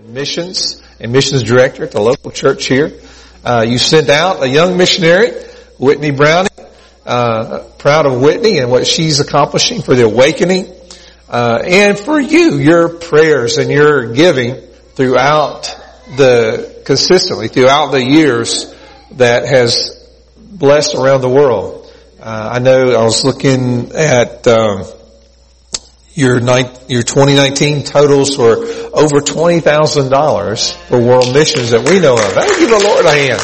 missions and missions director at the local church here. Uh, you sent out a young missionary, Whitney Browning. Uh, proud of Whitney and what she's accomplishing for the awakening, uh, and for you, your prayers and your giving throughout the consistently throughout the years that has blessed around the world. Uh, I know I was looking at. Um, your, your 2019 totals were over $20,000 for world missions that we know of. Hey, give the Lord a hand.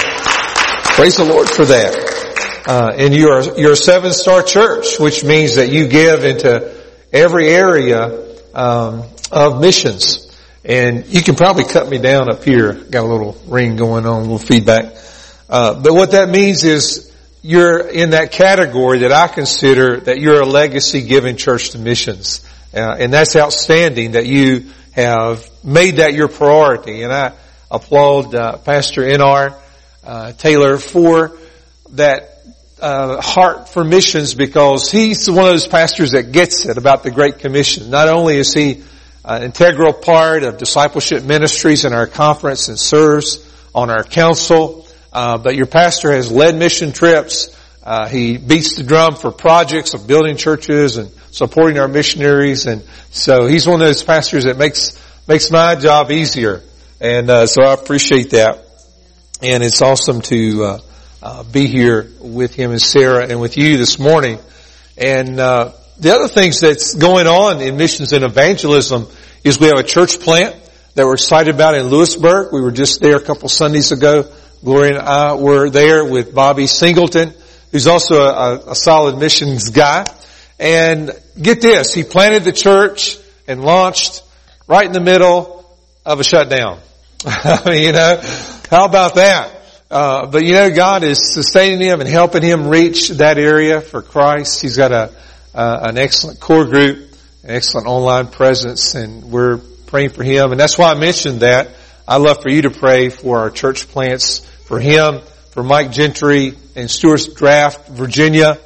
Praise the Lord for that. Uh, and you are, you're a seven star church, which means that you give into every area, um, of missions. And you can probably cut me down up here. Got a little ring going on, a little feedback. Uh, but what that means is you're in that category that I consider that you're a legacy giving church to missions. Uh, and that's outstanding that you have made that your priority. And I applaud uh, Pastor N.R. Uh, Taylor for that uh, heart for missions because he's one of those pastors that gets it about the Great Commission. Not only is he an integral part of discipleship ministries in our conference and serves on our council, uh, but your pastor has led mission trips. Uh, he beats the drum for projects of building churches and supporting our missionaries, and so he's one of those pastors that makes makes my job easier, and uh, so I appreciate that. And it's awesome to uh, uh, be here with him and Sarah and with you this morning. And uh, the other things that's going on in missions and evangelism is we have a church plant that we're excited about in Lewisburg. We were just there a couple Sundays ago. Gloria and I were there with Bobby Singleton who's also a, a solid missions guy. And get this, he planted the church and launched right in the middle of a shutdown. You know, how about that? Uh, but you know, God is sustaining him and helping him reach that area for Christ. He's got a, uh, an excellent core group, an excellent online presence, and we're praying for him. And that's why I mentioned that. I love for you to pray for our church plants, for him, for Mike Gentry and Stuart's Draft, Virginia.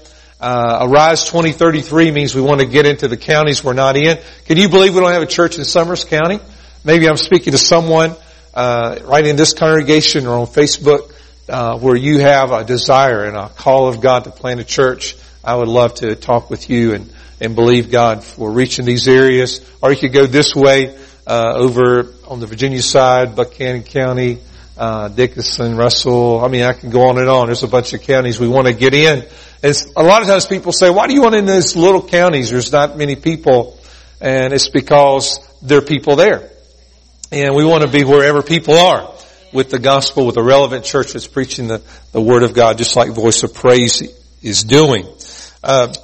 Uh, Arise 2033 means we want to get into the counties we're not in. Can you believe we don't have a church in Summers County? Maybe I'm speaking to someone uh, right in this congregation or on Facebook uh, where you have a desire and a call of God to plant a church. I would love to talk with you and and believe God for reaching these areas. Or you could go this way uh, over on the Virginia side, Buchanan County, uh, Dickenson, Russell. I mean, I can go on and on. There's a bunch of counties we want to get in. A lot of times people say, why do you want in these little counties? There's not many people. And it's because there are people there. And we want to be wherever people are with the gospel, with a relevant church that's preaching the, the word of God, just like Voice of Praise is doing. Uh,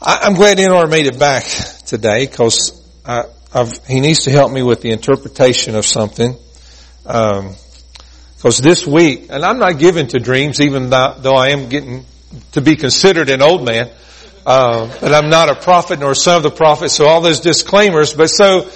I, am glad NR made it back today because he needs to help me with the interpretation of something. Um, because this week, and I'm not given to dreams, even though I am getting to be considered an old man, uh, but I'm not a prophet nor a son of the prophet, so all those disclaimers. But so,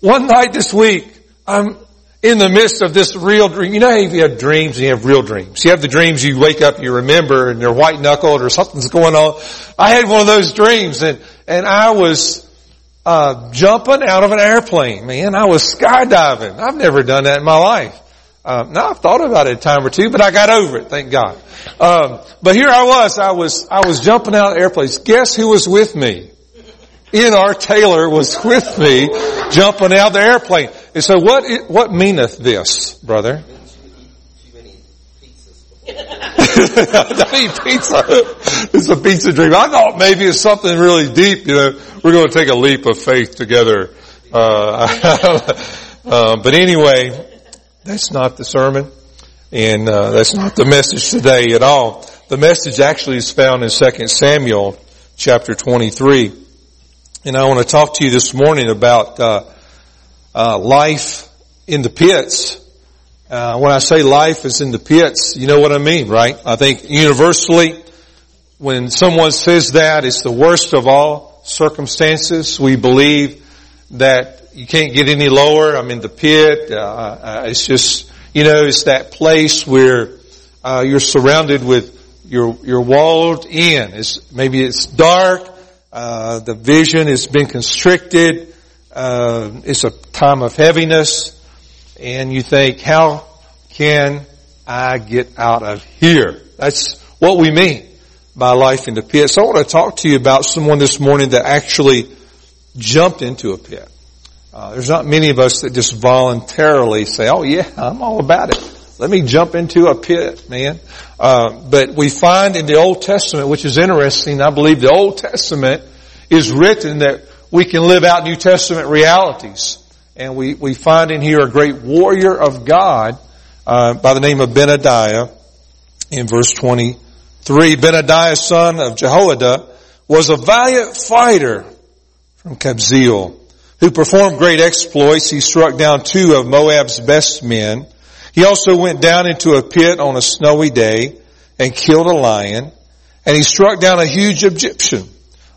one night this week, I'm in the midst of this real dream. You know how you have dreams and you have real dreams. You have the dreams you wake up, you remember, and you're white knuckled or something's going on. I had one of those dreams, and and I was uh, jumping out of an airplane. Man, I was skydiving. I've never done that in my life. Uh, now I've thought about it a time or two, but I got over it, thank God. Um, but here I was, I was, I was jumping out of airplanes. Guess who was with me? N.R. Taylor was with me, jumping out of the airplane. And so what, what meaneth this, brother? I eat pizza. It's a pizza dream. I thought maybe it's something really deep. You know, we're going to take a leap of faith together. Uh, uh, but anyway, that's not the sermon, and uh, that's not the message today at all. The message actually is found in 2 Samuel chapter 23. And I want to talk to you this morning about uh, uh, life in the pits. Uh, when I say life is in the pits, you know what I mean, right? I think universally, when someone says that, it's the worst of all circumstances. We believe that you can't get any lower. I'm in the pit. Uh, uh, it's just, you know, it's that place where uh, you're surrounded with, you're, you're walled in. It's, maybe it's dark. Uh, the vision has been constricted. Uh, it's a time of heaviness. and you think, how can I get out of here? That's what we mean by life in the pit. So I want to talk to you about someone this morning that actually jumped into a pit. Uh, there's not many of us that just voluntarily say, "Oh yeah, I'm all about it." Let me jump into a pit, man. Uh, but we find in the Old Testament, which is interesting, I believe the Old Testament is written that we can live out New Testament realities. And we, we find in here a great warrior of God uh, by the name of Benadiah in verse 23. Benadiah, son of Jehoiada, was a valiant fighter from Kabzeel who performed great exploits. He struck down two of Moab's best men he also went down into a pit on a snowy day and killed a lion, and he struck down a huge Egyptian.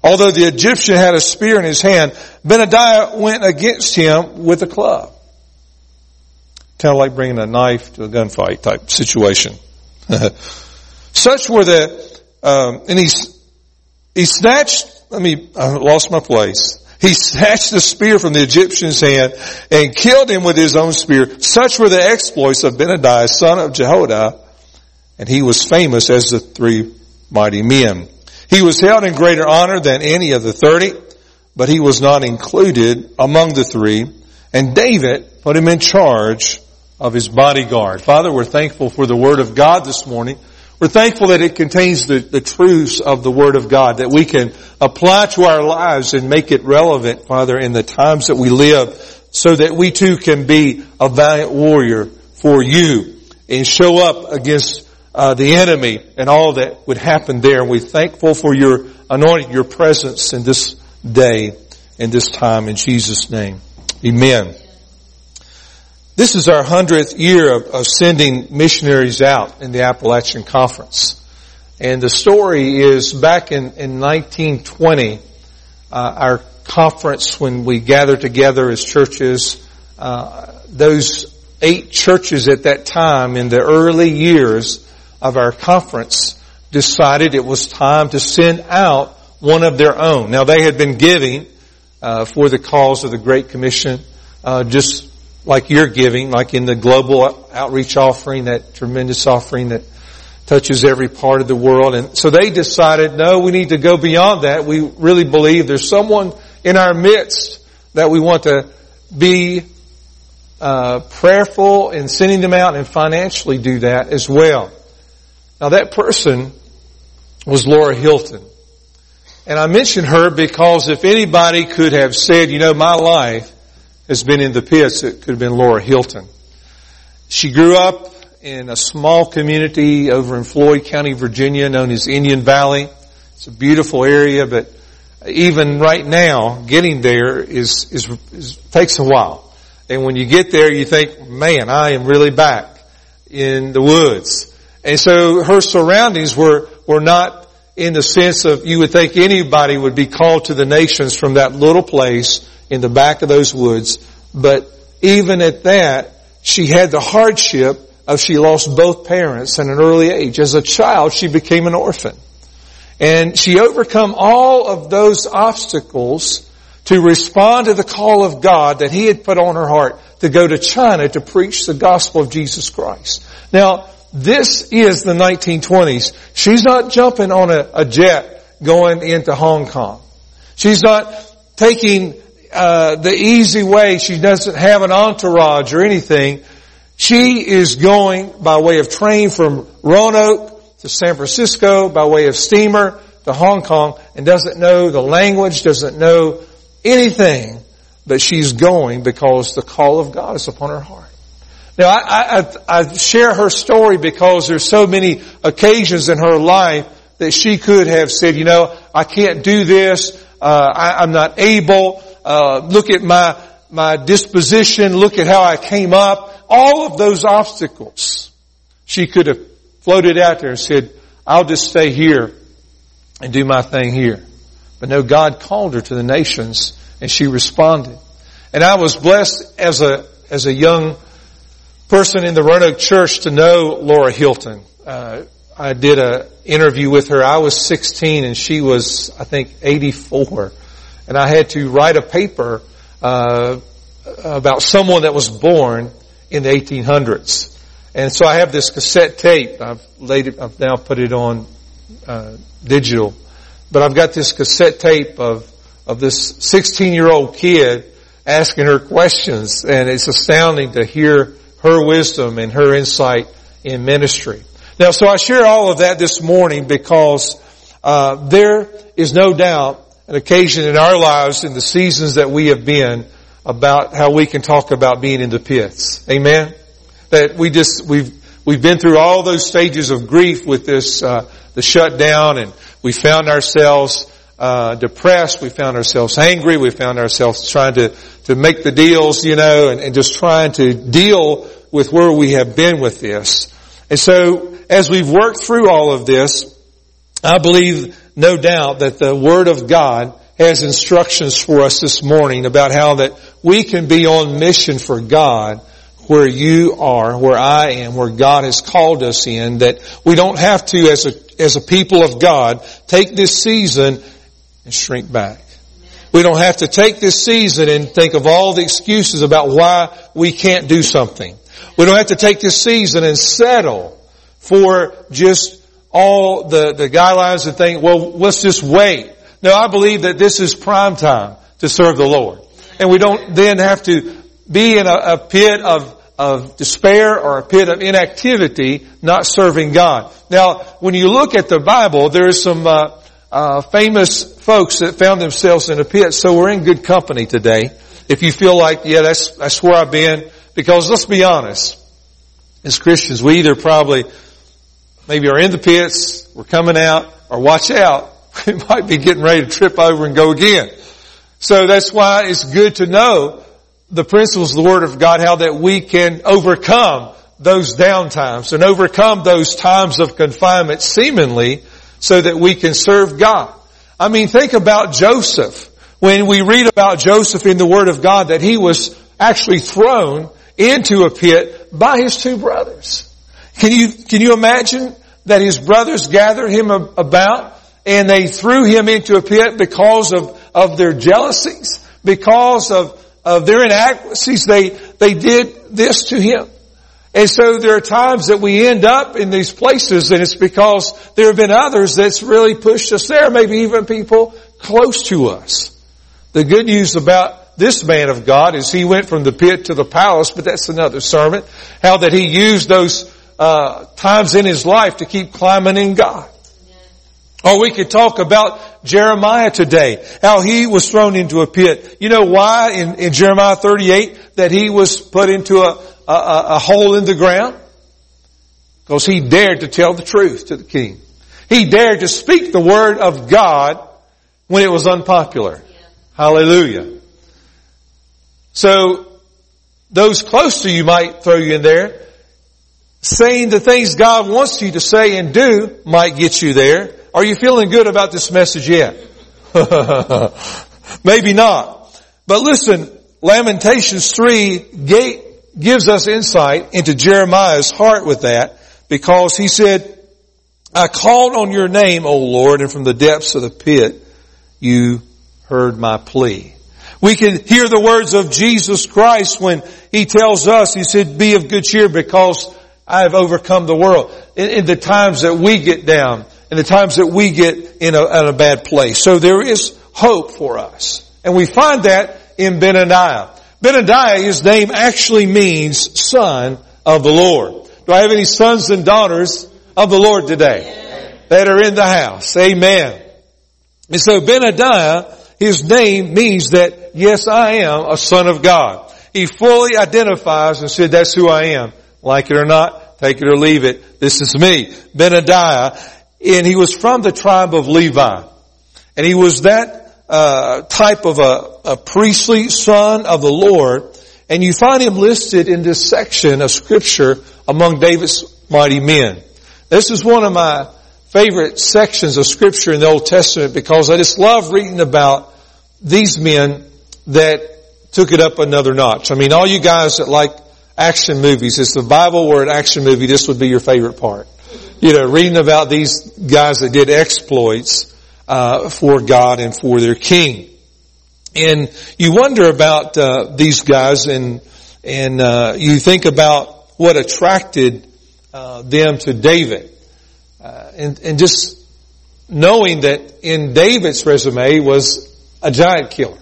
Although the Egyptian had a spear in his hand, Benadiah went against him with a club. Kind of like bringing a knife to a gunfight type situation. Such were the, um, and he, he snatched, let me, I lost my place. He snatched the spear from the Egyptian's hand and killed him with his own spear. Such were the exploits of Benadiah, son of Jehoiada, and he was famous as the three mighty men. He was held in greater honor than any of the thirty, but he was not included among the three, and David put him in charge of his bodyguard. Father, we're thankful for the word of God this morning. We're thankful that it contains the, the truths of the Word of God that we can apply to our lives and make it relevant, Father, in the times that we live so that we too can be a valiant warrior for you and show up against uh, the enemy and all that would happen there. And we're thankful for your anointing, your presence in this day, in this time, in Jesus' name. Amen. This is our hundredth year of, of, sending missionaries out in the Appalachian Conference. And the story is back in, in 1920, uh, our conference when we gathered together as churches, uh, those eight churches at that time in the early years of our conference decided it was time to send out one of their own. Now they had been giving uh, for the cause of the Great Commission, uh, just like you're giving, like in the global outreach offering, that tremendous offering that touches every part of the world. And so they decided, no, we need to go beyond that. We really believe there's someone in our midst that we want to be uh, prayerful in sending them out and financially do that as well. Now that person was Laura Hilton. And I mention her because if anybody could have said, you know, my life has been in the pits, it could have been Laura Hilton. She grew up in a small community over in Floyd County, Virginia, known as Indian Valley. It's a beautiful area, but even right now, getting there is, is, is takes a while. And when you get there, you think, man, I am really back in the woods. And so her surroundings were, were not in the sense of you would think anybody would be called to the nations from that little place in the back of those woods. But even at that, she had the hardship of she lost both parents at an early age. As a child, she became an orphan. And she overcome all of those obstacles to respond to the call of God that He had put on her heart to go to China to preach the gospel of Jesus Christ. Now, this is the 1920s. She's not jumping on a, a jet going into Hong Kong. She's not taking uh, the easy way. She doesn't have an entourage or anything. She is going by way of train from Roanoke to San Francisco, by way of steamer to Hong Kong, and doesn't know the language, doesn't know anything, but she's going because the call of God is upon her heart. Now, I, I, I share her story because there's so many occasions in her life that she could have said, you know, I can't do this, uh, I, I'm not able, uh, look at my, my disposition, look at how I came up, all of those obstacles. She could have floated out there and said, I'll just stay here and do my thing here. But no, God called her to the nations and she responded. And I was blessed as a, as a young person in the Roanoke church to know Laura Hilton. Uh, I did an interview with her. I was 16 and she was, I think, 84 and I had to write a paper uh, about someone that was born in the 1800s. And so I have this cassette tape. I've laid it, I've now put it on, uh, digital. But I've got this cassette tape of, of this 16 year old kid asking her questions and it's astounding to hear her wisdom and her insight in ministry. Now, so I share all of that this morning because uh, there is no doubt an occasion in our lives in the seasons that we have been about how we can talk about being in the pits. Amen. That we just we've we've been through all those stages of grief with this uh, the shutdown, and we found ourselves uh, depressed. We found ourselves angry. We found ourselves trying to to make the deals, you know, and, and just trying to deal with where we have been with this. And so, as we've worked through all of this, I believe, no doubt, that the Word of God has instructions for us this morning about how that we can be on mission for God where you are, where I am, where God has called us in, that we don't have to, as a, as a people of God, take this season and shrink back. We don't have to take this season and think of all the excuses about why we can't do something. We don't have to take this season and settle for just all the, the guidelines and think, well, let's just wait. No, I believe that this is prime time to serve the Lord. And we don't then have to be in a, a pit of, of despair or a pit of inactivity, not serving God. Now, when you look at the Bible, there's some uh, uh, famous folks that found themselves in a pit, so we're in good company today. If you feel like, yeah, that's that's where I've been, because let's be honest, as Christians, we either probably maybe are in the pits, we're coming out, or watch out, we might be getting ready to trip over and go again. So that's why it's good to know the principles of the Word of God, how that we can overcome those downtimes and overcome those times of confinement seemingly so that we can serve God. I mean, think about Joseph. When we read about Joseph in the Word of God that he was actually thrown into a pit by his two brothers. Can you, can you imagine that his brothers gathered him about and they threw him into a pit because of, of their jealousies, because of, of their inadequacies. They, they did this to him. And so there are times that we end up in these places and it's because there have been others that's really pushed us there, maybe even people close to us. The good news about this man of God is he went from the pit to the palace, but that's another sermon. How that he used those uh, times in his life to keep climbing in God. Or we could talk about Jeremiah today, how he was thrown into a pit. You know why in, in Jeremiah 38 that he was put into a, a, a hole in the ground? Because he dared to tell the truth to the king. He dared to speak the word of God when it was unpopular. Yeah. Hallelujah. So, those close to you might throw you in there. Saying the things God wants you to say and do might get you there. Are you feeling good about this message yet? Maybe not. But listen, Lamentations 3 gives us insight into Jeremiah's heart with that because he said, I called on your name, O Lord, and from the depths of the pit you heard my plea. We can hear the words of Jesus Christ when He tells us, He said, be of good cheer because I have overcome the world. In, in the times that we get down, in the times that we get in a, in a bad place. So there is hope for us. And we find that in Benaniah. Benaniah, his name actually means son of the Lord. Do I have any sons and daughters of the Lord today that are in the house? Amen. And so Benaniah, his name means that yes, I am a son of God. He fully identifies and said, that's who I am. Like it or not, take it or leave it. This is me. Benaniah and he was from the tribe of Levi. And he was that uh, type of a, a priestly son of the Lord. And you find him listed in this section of scripture among David's mighty men. This is one of my favorite sections of scripture in the Old Testament because I just love reading about these men that took it up another notch. I mean, all you guys that like action movies, it's the Bible word action movie, this would be your favorite part you know, reading about these guys that did exploits uh, for God and for their King. And you wonder about uh, these guys, and And uh, you think about what attracted uh, them to David, uh, and, and just knowing that in David's resume was a giant killer.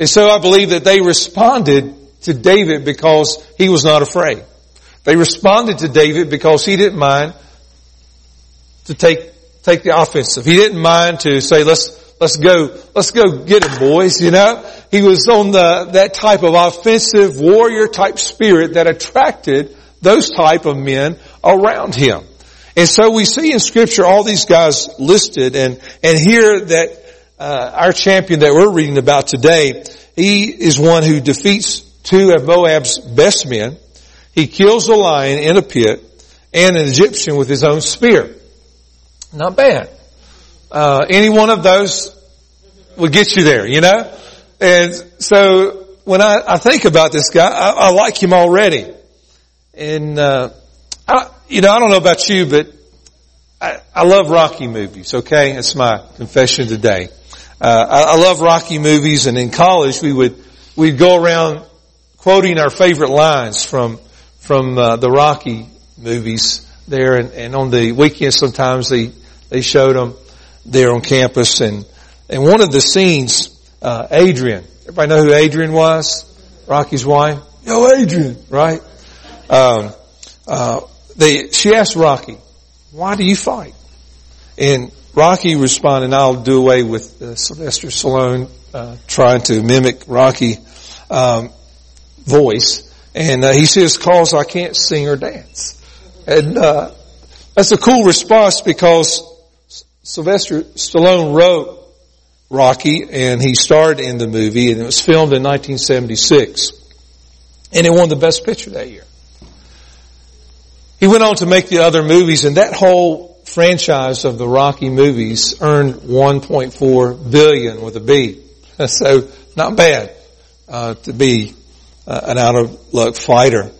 And so I believe that they responded to David because he was not afraid. They responded to David because he didn't mind to take, take the offensive. He didn't mind to say, let's, let's go, let's go get him boys, you know? He was on the, that type of offensive warrior type spirit that attracted those type of men around him. And so we see in scripture all these guys listed and, and here that, uh, our champion that we're reading about today, he is one who defeats two of Moab's best men. He kills a lion in a pit and an Egyptian with his own spear. Not bad. Uh, any one of those would get you there, you know? And so when I, I think about this guy, I, I like him already. And, uh, I, you know, I don't know about you, but I, I love Rocky movies, okay? It's my confession today. Uh, I, I love Rocky movies and in college we would, we'd go around quoting our favorite lines from, from, uh, the Rocky movies there and, and on the weekends sometimes they, they showed them there on campus and, and one of the scenes, uh, Adrian, everybody know who Adrian was? Rocky's wife? Yo, Adrian, right? Um, uh, they, she asked Rocky, why do you fight? And Rocky responded, and I'll do away with uh, Sylvester Stallone uh, trying to mimic Rocky um, voice. And uh, he says, cause I can't sing or dance. And uh, that's a cool response because Sylvester Stallone wrote Rocky and he starred in the movie and it was filmed in 1976. And it won the best picture that year. He went on to make the other movies and that whole franchise of the Rocky movies earned 1.4 billion with a B. So not bad uh, to be uh, an out of luck fighter.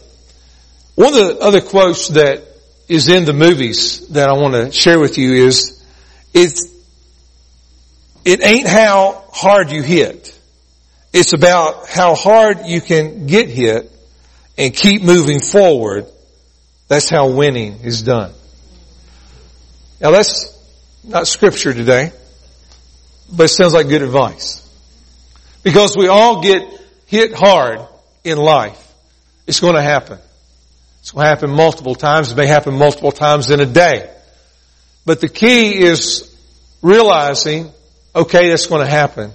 One of the other quotes that is in the movies that I want to share with you is, it's, it ain't how hard you hit. It's about how hard you can get hit and keep moving forward that's how winning is done. Now that's not scripture today, but it sounds like good advice. Because we all get hit hard in life. It's going to happen. It's going to happen multiple times. It may happen multiple times in a day. But the key is realizing, okay, that's going to happen.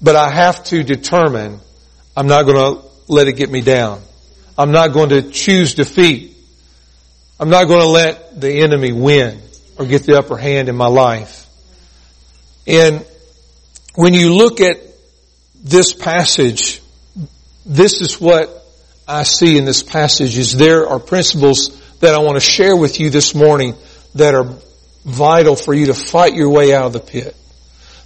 But I have to determine I'm not going to let it get me down. I'm not going to choose defeat. I'm not going to let the enemy win or get the upper hand in my life. And when you look at this passage, this is what I see in this passage is there are principles that I want to share with you this morning that are vital for you to fight your way out of the pit.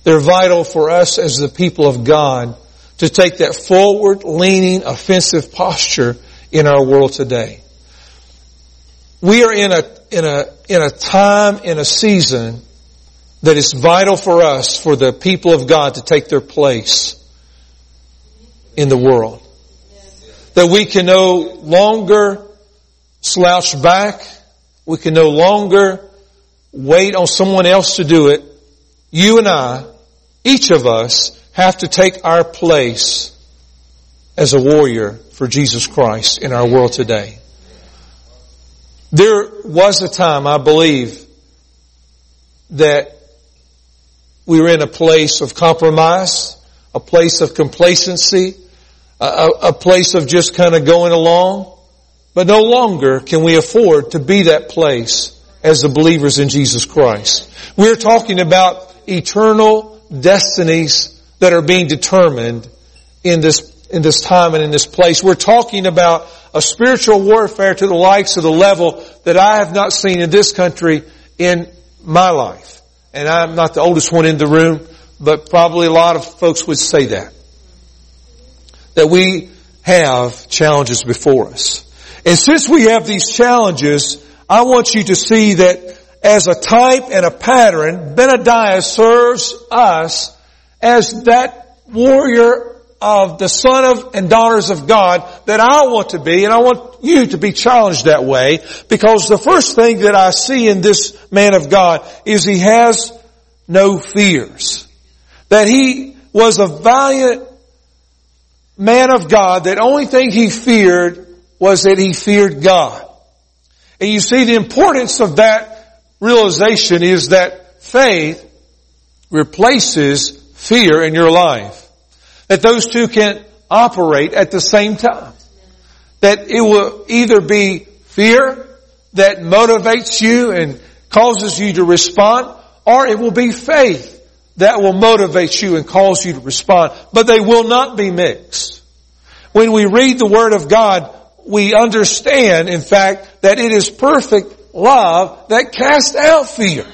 They're vital for us as the people of God to take that forward leaning offensive posture in our world today. We are in a, in a, in a time, in a season that is vital for us, for the people of God to take their place in the world. That we can no longer slouch back. We can no longer wait on someone else to do it. You and I, each of us, have to take our place as a warrior for Jesus Christ in our world today. There was a time, I believe, that we were in a place of compromise, a place of complacency, a, a place of just kind of going along. But no longer can we afford to be that place as the believers in Jesus Christ. We're talking about eternal destinies that are being determined in this in this time and in this place. We're talking about a spiritual warfare to the likes of the level that I have not seen in this country in my life. And I'm not the oldest one in the room, but probably a lot of folks would say that. That we have challenges before us. And since we have these challenges, I want you to see that as a type and a pattern, Benadiah serves us as that warrior of the son of and daughters of God that I want to be, and I want you to be challenged that way, because the first thing that I see in this man of God is he has no fears. That he was a valiant man of God, that only thing he feared was that he feared God. And you see the importance of that realization is that faith replaces fear in your life. That those two can operate at the same time. That it will either be fear that motivates you and causes you to respond, or it will be faith that will motivate you and cause you to respond. But they will not be mixed. When we read the Word of God, we understand, in fact, that it is perfect love that casts out fear.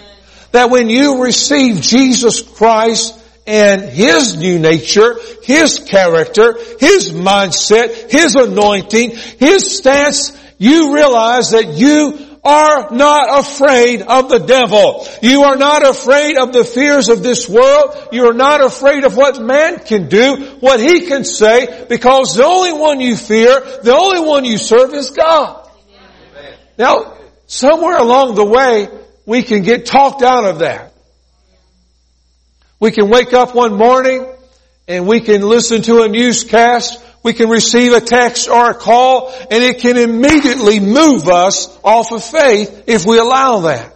That when you receive Jesus Christ and His new nature, His character, His mindset, His anointing, His stance, you realize that you are not afraid of the devil. You are not afraid of the fears of this world. You are not afraid of what man can do, what he can say, because the only one you fear, the only one you serve is God. Now, somewhere along the way, we can get talked out of that. We can wake up one morning and we can listen to a newscast we can receive a text or a call and it can immediately move us off of faith if we allow that.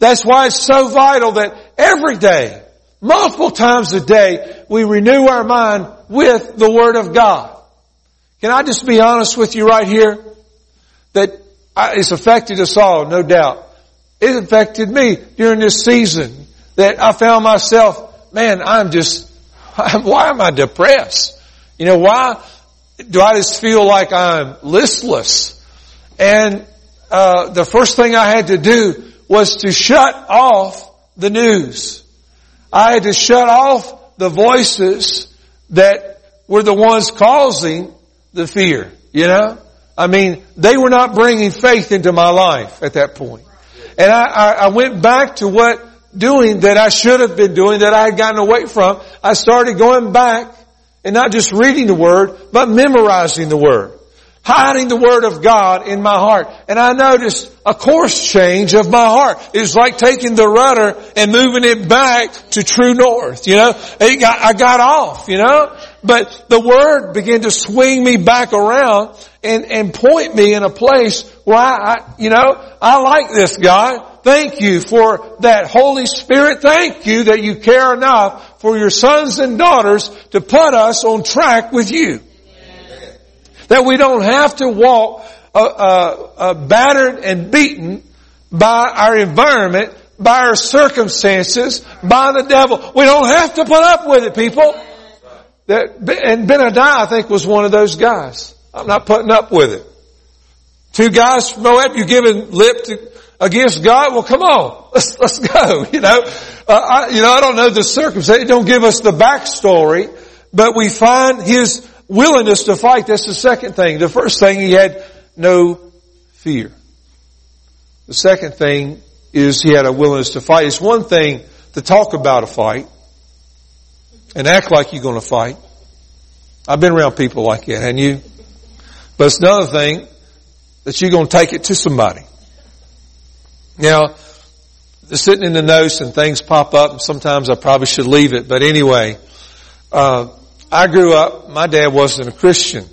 That's why it's so vital that every day, multiple times a day, we renew our mind with the Word of God. Can I just be honest with you right here? That it's affected us all, no doubt. It affected me during this season that I found myself, man, I'm just, why am I depressed? You know, why do I just feel like I'm listless? And uh, the first thing I had to do was to shut off the news. I had to shut off the voices that were the ones causing the fear, you know? I mean, they were not bringing faith into my life at that point. And I, I, I went back to what doing that I should have been doing that I had gotten away from. I started going back and not just reading the Word, but memorizing the Word. Hiding the Word of God in my heart. And I noticed a course change of my heart. It was like taking the rudder and moving it back to true north, you know. Got, I got off, you know. But the Word began to swing me back around and, and point me in a place where I, I you know, I like this God. Thank you for that Holy Spirit. Thank you that you care enough for your sons and daughters to put us on track with you. That we don't have to walk uh, uh, uh, battered and beaten by our environment, by our circumstances, by the devil. We don't have to put up with it, people. That, and Benadiah, I think, was one of those guys. I'm not putting up with it. Two guys from Moab, you giving lip to against God? Well, come on, let's let's go. You know, uh, I, you know, I don't know the circumstance. don't give us the backstory, but we find his willingness to fight. That's the second thing. The first thing he had no fear. The second thing is he had a willingness to fight. It's one thing to talk about a fight and act like you're going to fight. I've been around people like that, and you? But it's another thing that you're going to take it to somebody. Now, sitting in the notes and things pop up, and sometimes I probably should leave it, but anyway, uh, I grew up, my dad wasn't a Christian.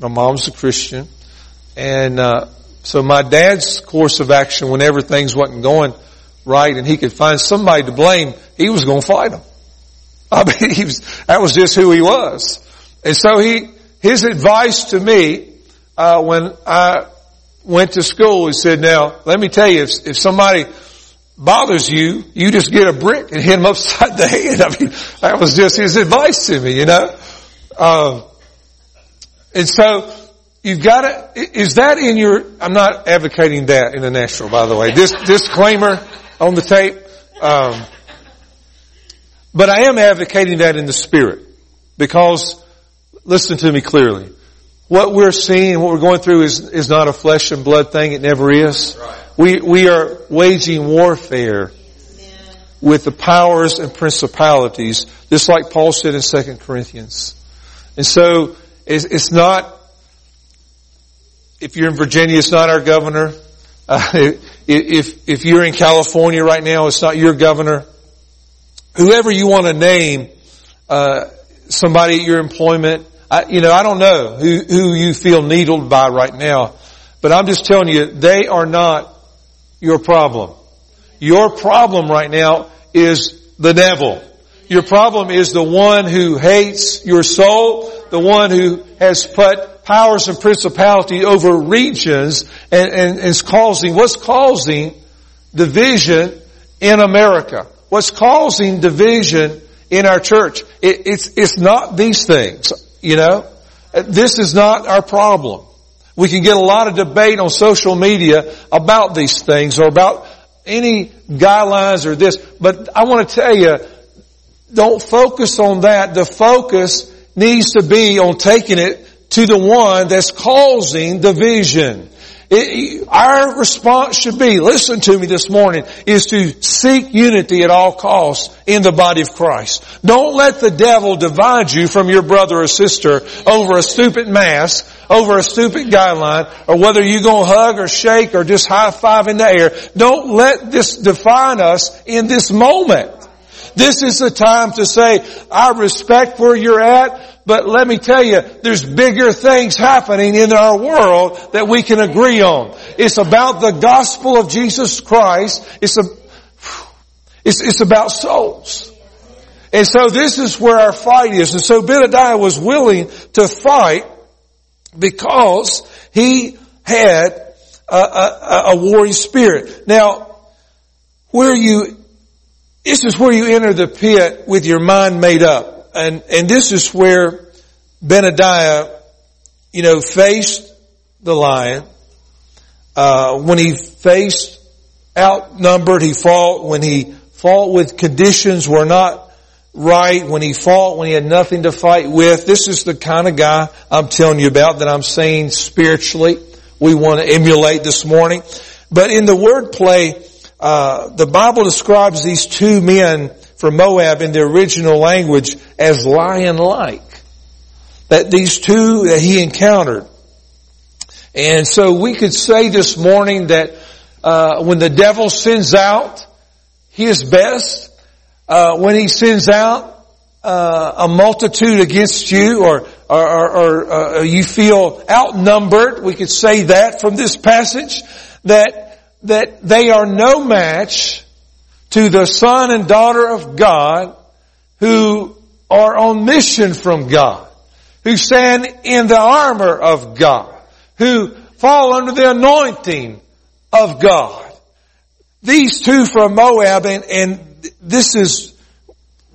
My mom's a Christian. And, uh, so my dad's course of action whenever things wasn't going right and he could find somebody to blame, he was going to fight them. I mean, he was, that was just who he was. And so he, his advice to me, uh, when I went to school, he said, now, let me tell you, if, if somebody bothers you, you just get a brick and hit them upside the head. I mean, that was just his advice to me, you know. Uh, and so, you've got to, is that in your, I'm not advocating that in the natural, by the way. This disclaimer on the tape. Um, but I am advocating that in the spirit because listen to me clearly what we're seeing, what we're going through is, is not a flesh and blood thing. It never is. We, we are waging warfare with the powers and principalities, just like Paul said in 2 Corinthians. And so, it's, it's not, if you're in Virginia, it's not our governor. Uh, if, if you're in California right now, it's not your governor. Whoever you want to name, uh, somebody at your employment, I, you know, I don't know who, who you feel needled by right now, but I'm just telling you, they are not your problem. Your problem right now is the devil. Your problem is the one who hates your soul, the one who has put powers and principality over regions and, and is causing, what's causing division in America? What's causing division in our church? It, it's, it's not these things, you know? This is not our problem. We can get a lot of debate on social media about these things or about any guidelines or this, but I want to tell you, don't focus on that. The focus needs to be on taking it to the one that's causing division. It, our response should be, listen to me this morning, is to seek unity at all costs in the body of Christ. Don't let the devil divide you from your brother or sister over a stupid mask, over a stupid guideline, or whether you're gonna hug or shake or just high five in the air. Don't let this define us in this moment. This is the time to say, I respect where you're at, but let me tell you, there's bigger things happening in our world that we can agree on. It's about the gospel of Jesus Christ. It's a, it's, it's about souls. And so this is where our fight is. And so Benadiah was willing to fight because he had a, a, a warring spirit. Now, where you, this is where you enter the pit with your mind made up and, and this is where Benadiah, you know, faced the lion. Uh, when he faced outnumbered, he fought. When he fought with conditions were not right, when he fought when he had nothing to fight with. This is the kind of guy I'm telling you about that I'm saying spiritually we want to emulate this morning. But in the wordplay, uh, the Bible describes these two men from Moab in the original language as lion-like. That these two that he encountered. And so we could say this morning that uh, when the devil sends out his best, uh, when he sends out uh, a multitude against you, or or, or, or uh, you feel outnumbered, we could say that from this passage that that they are no match to the son and daughter of God who are on mission from God, who stand in the armor of God, who fall under the anointing of God. These two from Moab and, and this is,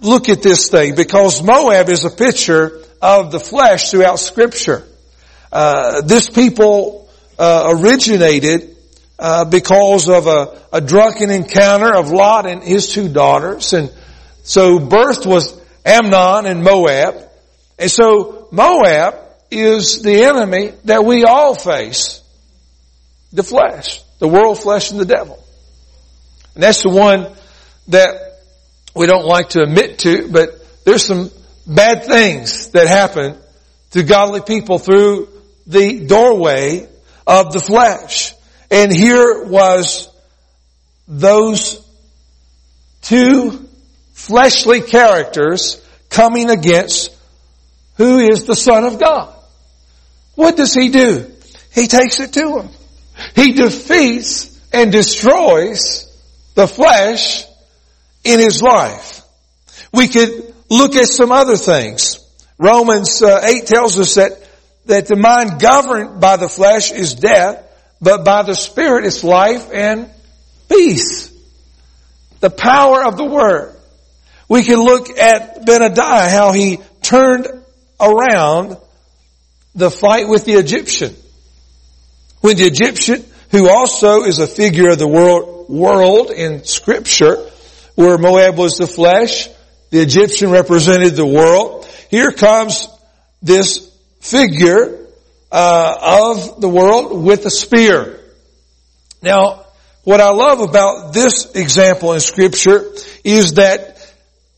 look at this thing because Moab is a picture of the flesh throughout scripture. Uh, this people uh, originated uh, because of a, a drunken encounter of Lot and his two daughters. And so birth was Ammon and Moab. And so Moab is the enemy that we all face. The flesh. The world, flesh, and the devil. And that's the one that we don't like to admit to, but there's some bad things that happen to godly people through the doorway of the flesh. And here was those two fleshly characters coming against who is the Son of God. What does he do? He takes it to him. He defeats and destroys the flesh in his life. We could look at some other things. Romans uh, 8 tells us that, that the mind governed by the flesh is death, but by the Spirit it's life and peace. The power of the Word. We can look at Benadiah, how he turned around the fight with the Egyptian. When the Egyptian, who also is a figure of the world, world in scripture, where Moab was the flesh, the Egyptian represented the world. Here comes this figure uh, of the world with a spear. Now, what I love about this example in scripture is that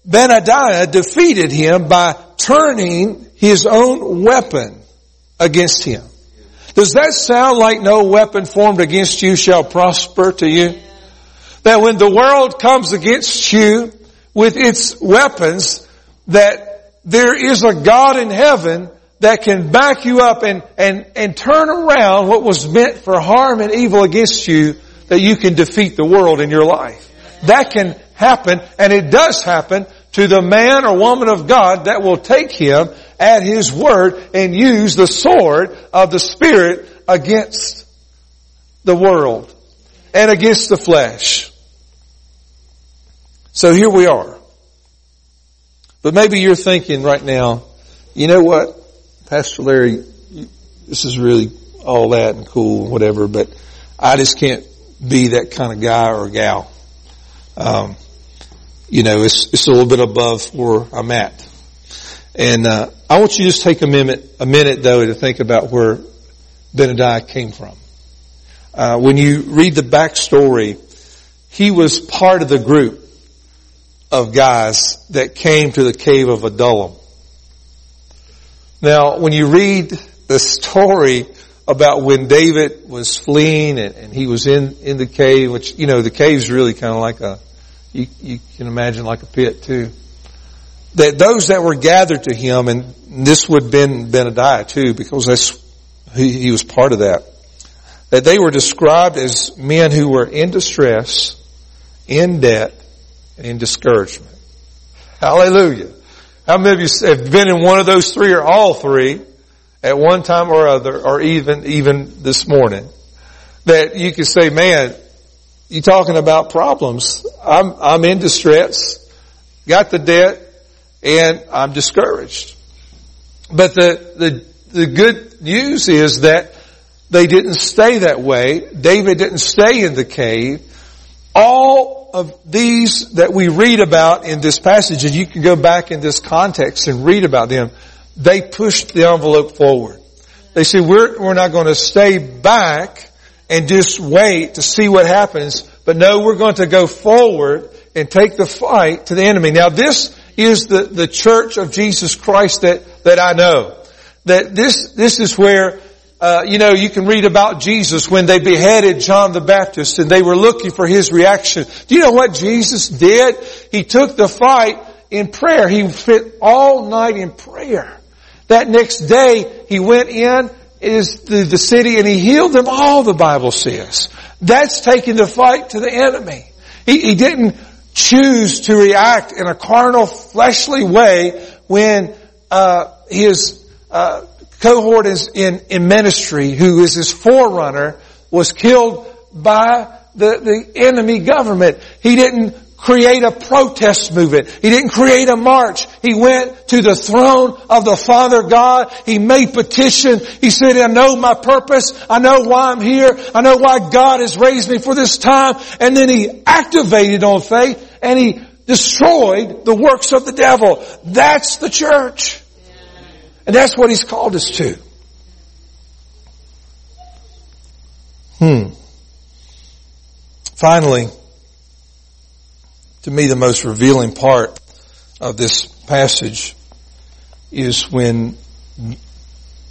Benadiah defeated him by turning his own weapon against him. Does that sound like no weapon formed against you shall prosper to you? That when the world comes against you with its weapons, that there is a God in heaven that can back you up and, and, and turn around what was meant for harm and evil against you, that you can defeat the world in your life. That can happen, and it does happen to the man or woman of God that will take him at his word and use the sword of the Spirit against the world and against the flesh. So here we are. But maybe you're thinking right now, you know what? Pastor Larry, this is really all that and cool and whatever, but I just can't be that kind of guy or gal. Um, you know, it's, it's a little bit above where I'm at. And, uh, I want you to just take a minute, a minute though to think about where Benadiah came from. Uh, when you read the backstory, he was part of the group of guys that came to the cave of Adullam. Now, when you read the story about when David was fleeing and, and he was in, in the cave, which, you know, the cave's really kind of like a, you, you can imagine like a pit too. That those that were gathered to him, and this would have been Benadiah too, because that's, he, he was part of that. That they were described as men who were in distress, in debt, and in discouragement. Hallelujah. How many of you have been in one of those three or all three at one time or other or even, even this morning? That you can say, man, you talking about problems. I'm, I'm in distress, got the debt, and I'm discouraged. But the, the, the good news is that they didn't stay that way. David didn't stay in the cave. All of these that we read about in this passage, and you can go back in this context and read about them, they pushed the envelope forward. They said, we're, we're not going to stay back and just wait to see what happens, but no, we're going to go forward and take the fight to the enemy. Now this is the, the church of Jesus Christ that, that I know. That this, this is where uh, you know, you can read about Jesus when they beheaded John the Baptist and they were looking for his reaction. Do you know what Jesus did? He took the fight in prayer. He spent all night in prayer. That next day, he went in is the, the city and he healed them all, the Bible says. That's taking the fight to the enemy. He, he didn't choose to react in a carnal, fleshly way when uh, his uh, cohort in, in ministry who is his forerunner was killed by the, the enemy government. He didn't create a protest movement. He didn't create a march. He went to the throne of the Father God. He made petition. He said, I know my purpose. I know why I'm here. I know why God has raised me for this time. And then he activated on faith and he destroyed the works of the devil. That's the church. And that's what He's called us to. Hmm. Finally, to me the most revealing part of this passage is when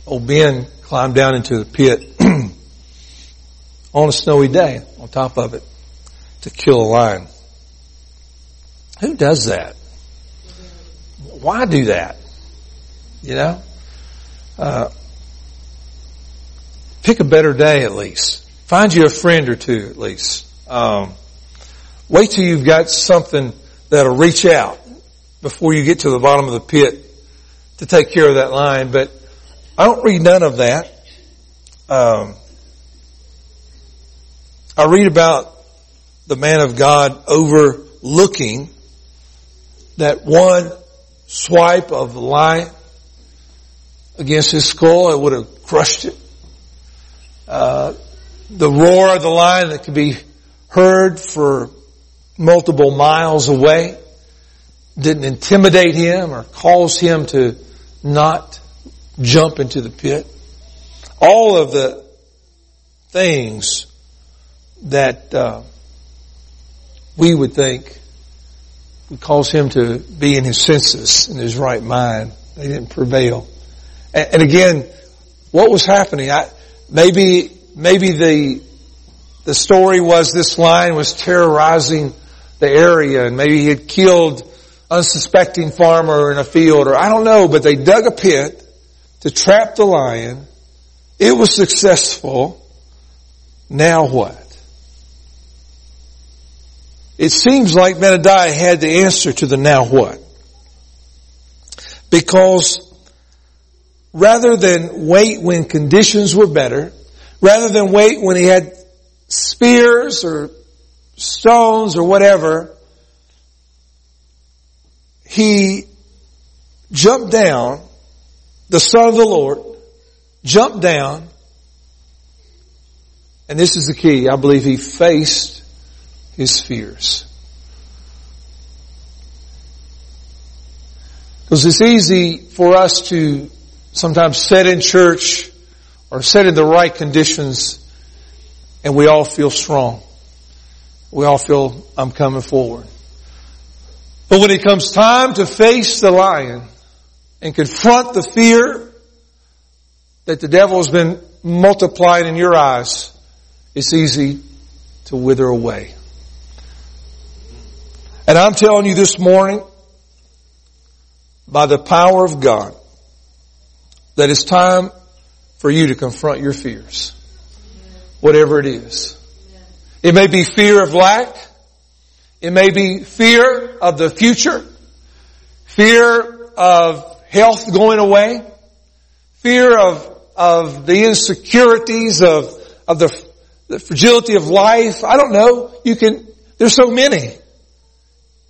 old Ben climbed down into the pit on a snowy day on top of it to kill a lion. Who does that? Why do that? You know? Uh, pick a better day at least. Find you a friend or two at least. Um, wait till you've got something that'll reach out before you get to the bottom of the pit to take care of that line. But I don't read none of that. Um, I read about the man of God overlooking that one swipe of line against his skull, it would have crushed it. Uh, the roar of the lion that could be heard for multiple miles away didn't intimidate him or cause him to not jump into the pit. All of the things that uh, we would think would cause him to be in his senses, in his right mind. They didn't prevail. And, and again, what was happening? I, maybe, maybe the, the story was this lion was terrorizing the area and maybe he had killed unsuspecting farmer in a field or I don't know, but they dug a pit to trap the lion. It was successful. Now what? It seems like Benadiah had the answer to the now what. Because rather than wait when conditions were better, rather than wait when he had spears or stones or whatever, he jumped down, the son of the Lord, jumped down, and this is the key, I believe he faced his fears. Because it's easy for us to sometimes sit in church or sit in the right conditions and we all feel strong. We all feel I'm coming forward. But when it comes time to face the lion and confront the fear that the devil has been multiplied in your eyes, it's easy to wither away. And I'm telling you this morning, by the power of God, that it's time for you to confront your fears. Whatever it is. It may be fear of lack. It may be fear of the future. Fear of health going away. Fear of, of the insecurities of, of the, the fragility of life. I don't know. You can, there's so many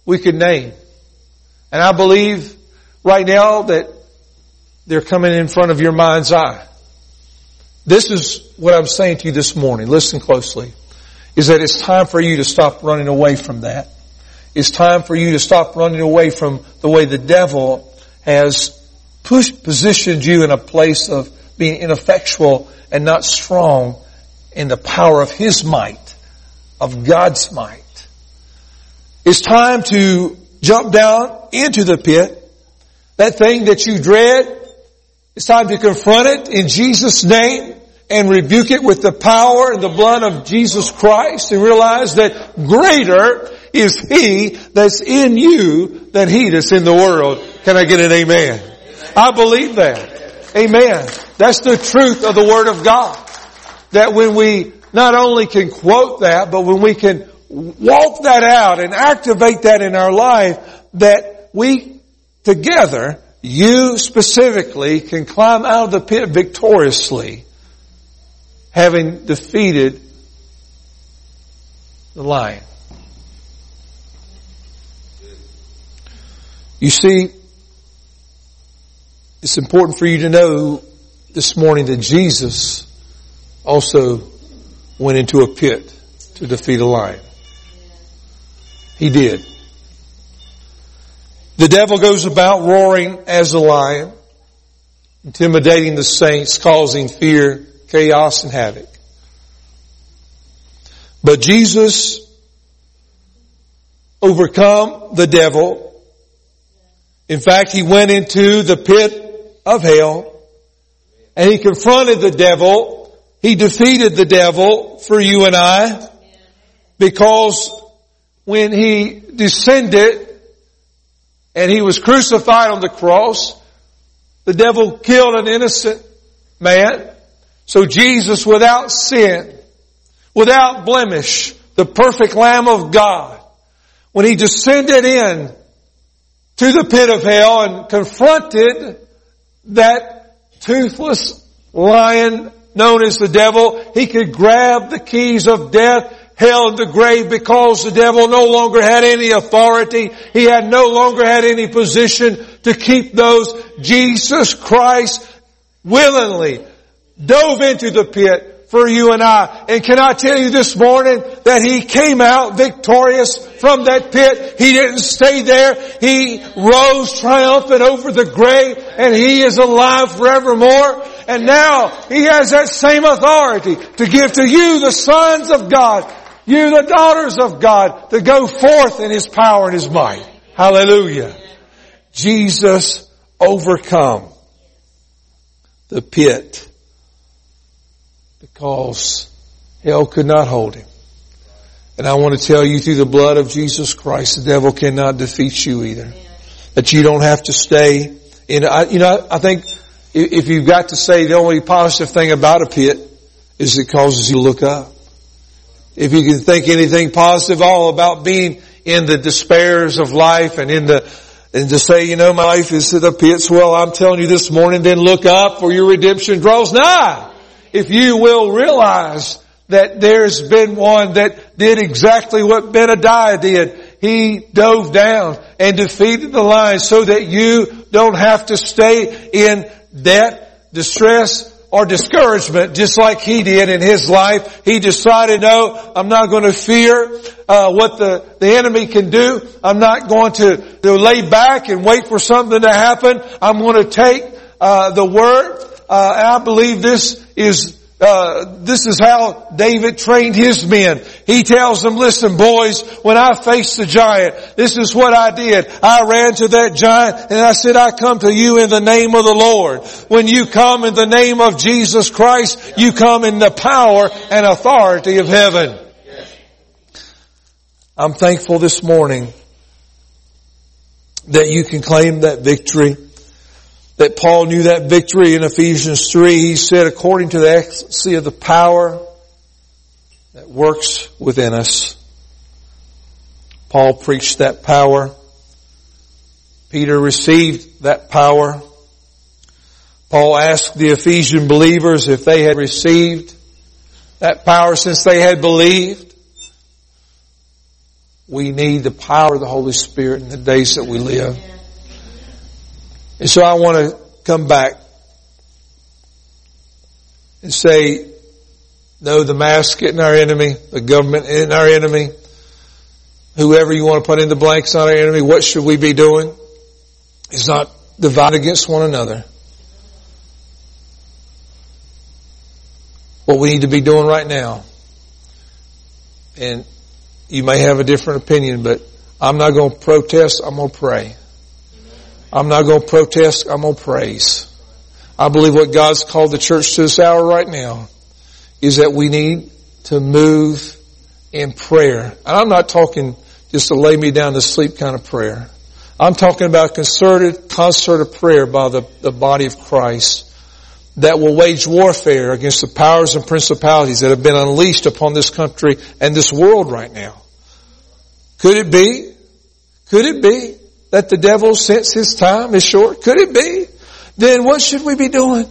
we could name. And I believe right now that they're coming in front of your mind's eye. This is what I'm saying to you this morning. Listen closely. Is that it's time for you to stop running away from that. It's time for you to stop running away from the way the devil has pushed, positioned you in a place of being ineffectual and not strong in the power of His might, of God's might. It's time to jump down into the pit. That thing that you dread, it's time to confront it in Jesus' name and rebuke it with the power and the blood of Jesus Christ and realize that greater is He that's in you than He that's in the world. Can I get an amen? I believe that. Amen. That's the truth of the Word of God. That when we not only can quote that, but when we can walk that out and activate that in our life, that we together, you specifically, can climb out of the pit victoriously having defeated the lion. You see, it's important for you to know this morning that Jesus also went into a pit to defeat a lion. He did. The devil goes about roaring as a lion, intimidating the saints, causing fear, chaos and havoc. But Jesus overcome the devil. In fact, he went into the pit of hell and he confronted the devil. He defeated the devil for you and I because when he descended and he was crucified on the cross, the devil killed an innocent man. So Jesus without sin, without blemish, the perfect Lamb of God, when He descended in to the pit of hell and confronted that toothless lion known as the devil, He could grab the keys of death hell and the grave because the devil no longer had any authority. He had no longer had any position to keep those. Jesus Christ willingly dove into the pit for you and I. And can I tell you this morning that he came out victorious from that pit. He didn't stay there. He rose triumphant over the grave and he is alive forevermore. And now he has that same authority to give to you, the sons of God, You the daughters of God to go forth in His power and His might. Hallelujah. Jesus overcome the pit because hell could not hold him. And I want to tell you through the blood of Jesus Christ, the devil cannot defeat you either. That you don't have to stay in, I, you know, I think if you've got to say the only positive thing about a pit is it causes you to look up. If you can think anything positive all about being in the despairs of life and in the, and to say, you know, my life is to the pits, well, I'm telling you this morning, then look up for your redemption draws nigh. If you will realize that there's been one that did exactly what Benadiah did. He dove down and defeated the lion so that you don't have to stay in debt, distress, or discouragement just like he did in his life. He decided, no, I'm not going to fear uh, what the, the enemy can do. I'm not going to, to lay back and wait for something to happen. I'm going to take uh, the word. Uh, I believe this is uh, this is how David trained his men. He tells them, listen boys, when I faced the giant, this is what I did. I ran to that giant and I said, I come to you in the name of the Lord. When you come in the name of Jesus Christ, you come in the power and authority of heaven. I'm thankful this morning that you can claim that victory that Paul knew that victory in Ephesians 3. He said, according to the excellency of the power that works within us. Paul preached that power. Peter received that power. Paul asked the Ephesian believers if they had received that power since they had believed. We need the power of the Holy Spirit in the days that we live. And so I want to come back and say, no, the mask isn't our enemy, the government isn't our enemy, whoever you want to put in the blanks not our enemy, what should we be doing? Is not divide against one another. What we need to be doing right now, and you may have a different opinion, but I'm not going to protest, I'm going to pray. I'm not going to protest. I'm going to praise. I believe what God's called the church to this hour right now is that we need to move in prayer. And I'm not talking just to lay me down to sleep kind of prayer. I'm talking about concerted, concert of prayer by the, the body of Christ that will wage warfare against the powers and principalities that have been unleashed upon this country and this world right now. Could it be? Could it be that the devil since his time is short? Could it be? Then what should we be doing?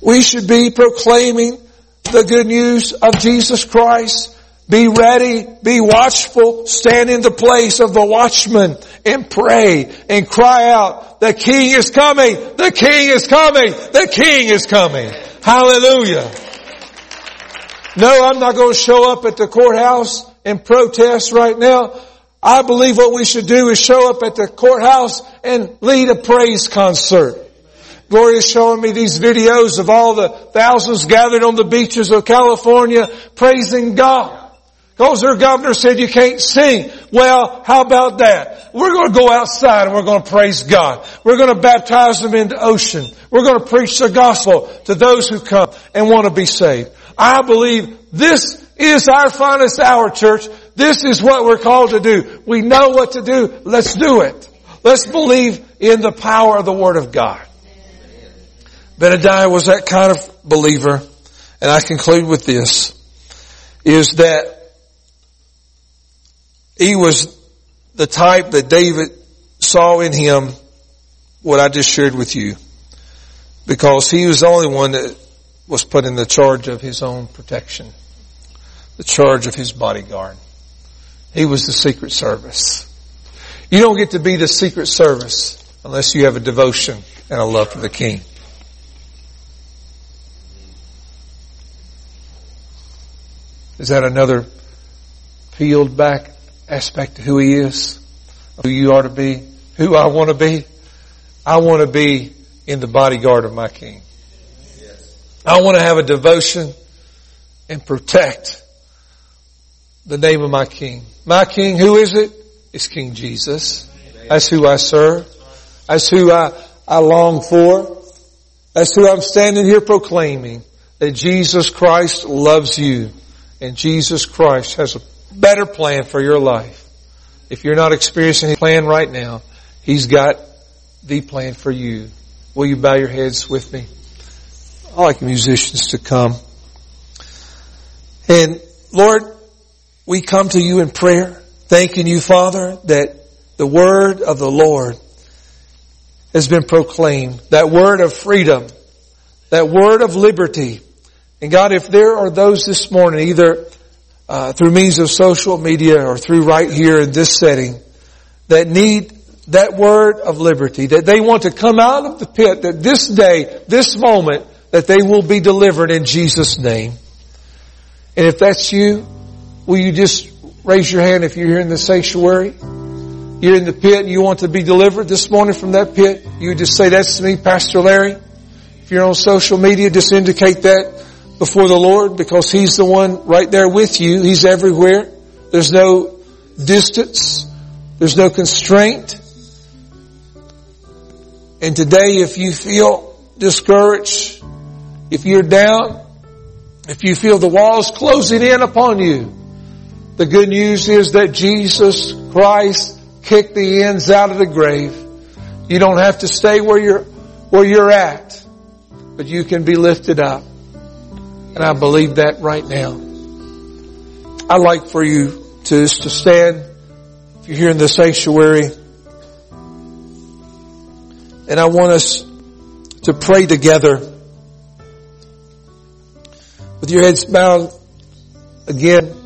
We should be proclaiming the good news of Jesus Christ. Be ready, be watchful, stand in the place of the watchman and pray and cry out, the King is coming, the King is coming, the King is coming. Hallelujah. No, I'm not going to show up at the courthouse and protest right now. I believe what we should do is show up at the courthouse and lead a praise concert. Gloria's showing me these videos of all the thousands gathered on the beaches of California praising God. Because their governor said you can't sing. Well, how about that? We're going to go outside and we're going to praise God. We're going to baptize them into ocean. We're going to preach the gospel to those who come and want to be saved. I believe this is our finest hour, church. This is what we're called to do. We know what to do. Let's do it. Let's believe in the power of the Word of God. Benadiah was that kind of believer. And I conclude with this, is that he was the type that David saw in him what I just shared with you. Because he was the only one that was put in the charge of his own protection the charge of his bodyguard. He was the secret service. You don't get to be the secret service unless you have a devotion and a love for the king. Is that another peeled back aspect of who he is? Who you are to be? Who I want to be? I want to be in the bodyguard of my king. I want to have a devotion and protect the name of my King. My King, who is it? It's King Jesus. That's who I serve. That's who I, I long for. That's who I'm standing here proclaiming that Jesus Christ loves you and Jesus Christ has a better plan for your life. If you're not experiencing his plan right now, he's got the plan for you. Will you bow your heads with me? I like musicians to come. And Lord, we come to you in prayer, thanking you, Father, that the word of the Lord has been proclaimed. That word of freedom. That word of liberty. And God, if there are those this morning, either uh, through means of social media or through right here in this setting, that need that word of liberty, that they want to come out of the pit, that this day, this moment, that they will be delivered in Jesus' name. And if that's you, will you just raise your hand if you're here in the sanctuary? You're in the pit and you want to be delivered this morning from that pit. You just say, that's me, Pastor Larry. If you're on social media, just indicate that before the Lord because He's the one right there with you. He's everywhere. There's no distance. There's no constraint. And today, if you feel discouraged, if you're down, if you feel the walls closing in upon you, the good news is that Jesus Christ kicked the ends out of the grave. You don't have to stay where you're, where you're at, but you can be lifted up. And I believe that right now. I'd like for you to, to stand, if you're here in the sanctuary, and I want us to pray together with your heads bowed again.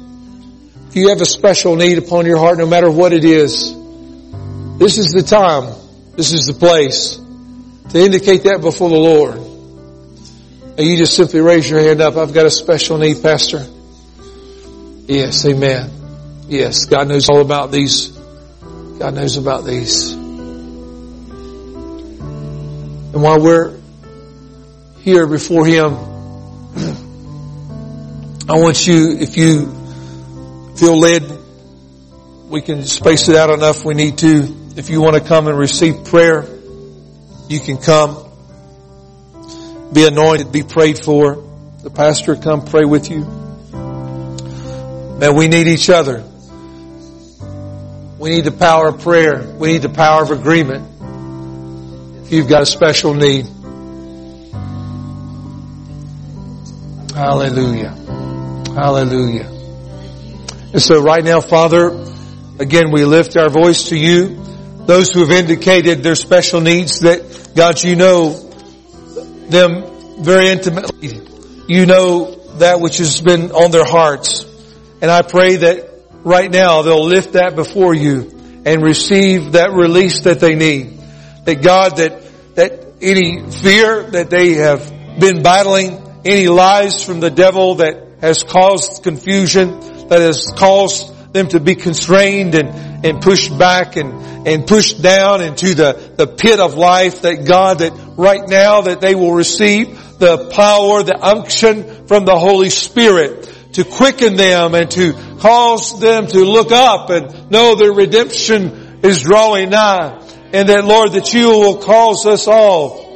If you have a special need upon your heart, no matter what it is, this is the time, this is the place to indicate that before the Lord. And you just simply raise your hand up. I've got a special need, Pastor. Yes, amen. Yes, God knows all about these. God knows about these. And while we're here before Him, I want you, if you feel led, we can space it out enough we need to. If you want to come and receive prayer, you can come. Be anointed, be prayed for. The pastor come pray with you. Man, we need each other. We need the power of prayer. We need the power of agreement If you've got a special need. Hallelujah. Hallelujah. And so right now, Father, again, we lift our voice to you. Those who have indicated their special needs that God, you know them very intimately. You know that which has been on their hearts. And I pray that right now they'll lift that before you and receive that release that they need. That God, that, that any fear that they have been battling, any lies from the devil that has caused confusion, that has caused them to be constrained and, and pushed back and, and pushed down into the, the pit of life that God, that right now that they will receive the power, the unction from the Holy Spirit to quicken them and to cause them to look up and know their redemption is drawing nigh. And that Lord, that you will cause us all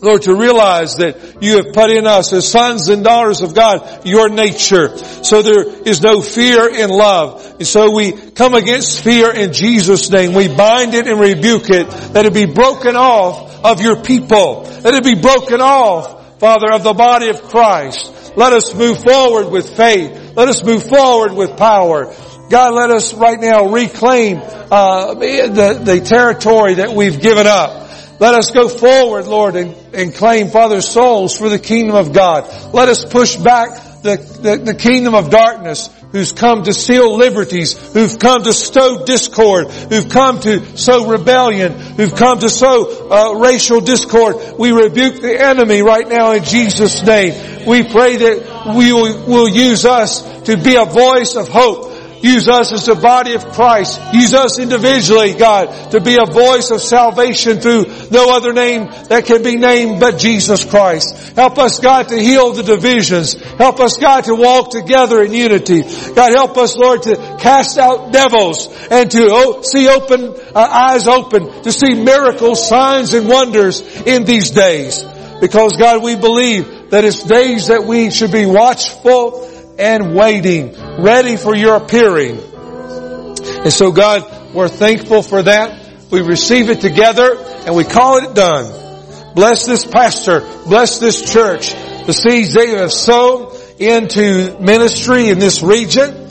Lord, to realize that you have put in us as sons and daughters of God your nature. So there is no fear in love. And so we come against fear in Jesus' name. We bind it and rebuke it. That it be broken off of your people. That it be broken off, Father, of the body of Christ. Let us move forward with faith. Let us move forward with power. God, let us right now reclaim uh, the, the territory that we've given up. Let us go forward, Lord, and, and claim, Father, souls for the kingdom of God. Let us push back the, the, the, kingdom of darkness who's come to seal liberties, who've come to sow discord, who've come to sow rebellion, who've come to sow uh, racial discord. We rebuke the enemy right now in Jesus' name. We pray that we will, will use us to be a voice of hope Use us as the body of Christ. Use us individually, God, to be a voice of salvation through no other name that can be named but Jesus Christ. Help us, God, to heal the divisions. Help us, God, to walk together in unity. God, help us, Lord, to cast out devils and to see open, uh, eyes open, to see miracles, signs, and wonders in these days. Because God, we believe that it's days that we should be watchful and waiting, ready for your appearing. And so God, we're thankful for that. We receive it together and we call it done. Bless this pastor. Bless this church. The seeds they have sown into ministry in this region.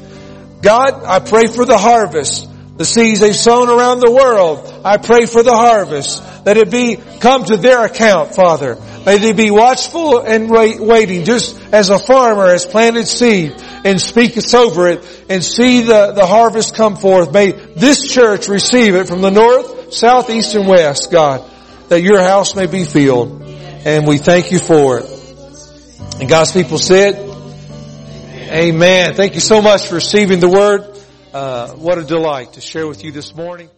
God, I pray for the harvest. The seeds they've sown around the world. I pray for the harvest. That it be come to their account, Father. May they be watchful and waiting, just as a farmer has planted seed and speaks over it and see the, the harvest come forth. May this church receive it from the north, south, east, and west, God, that your house may be filled. And we thank you for it. And God's people said, Amen. Thank you so much for receiving the word. Uh, what a delight to share with you this morning.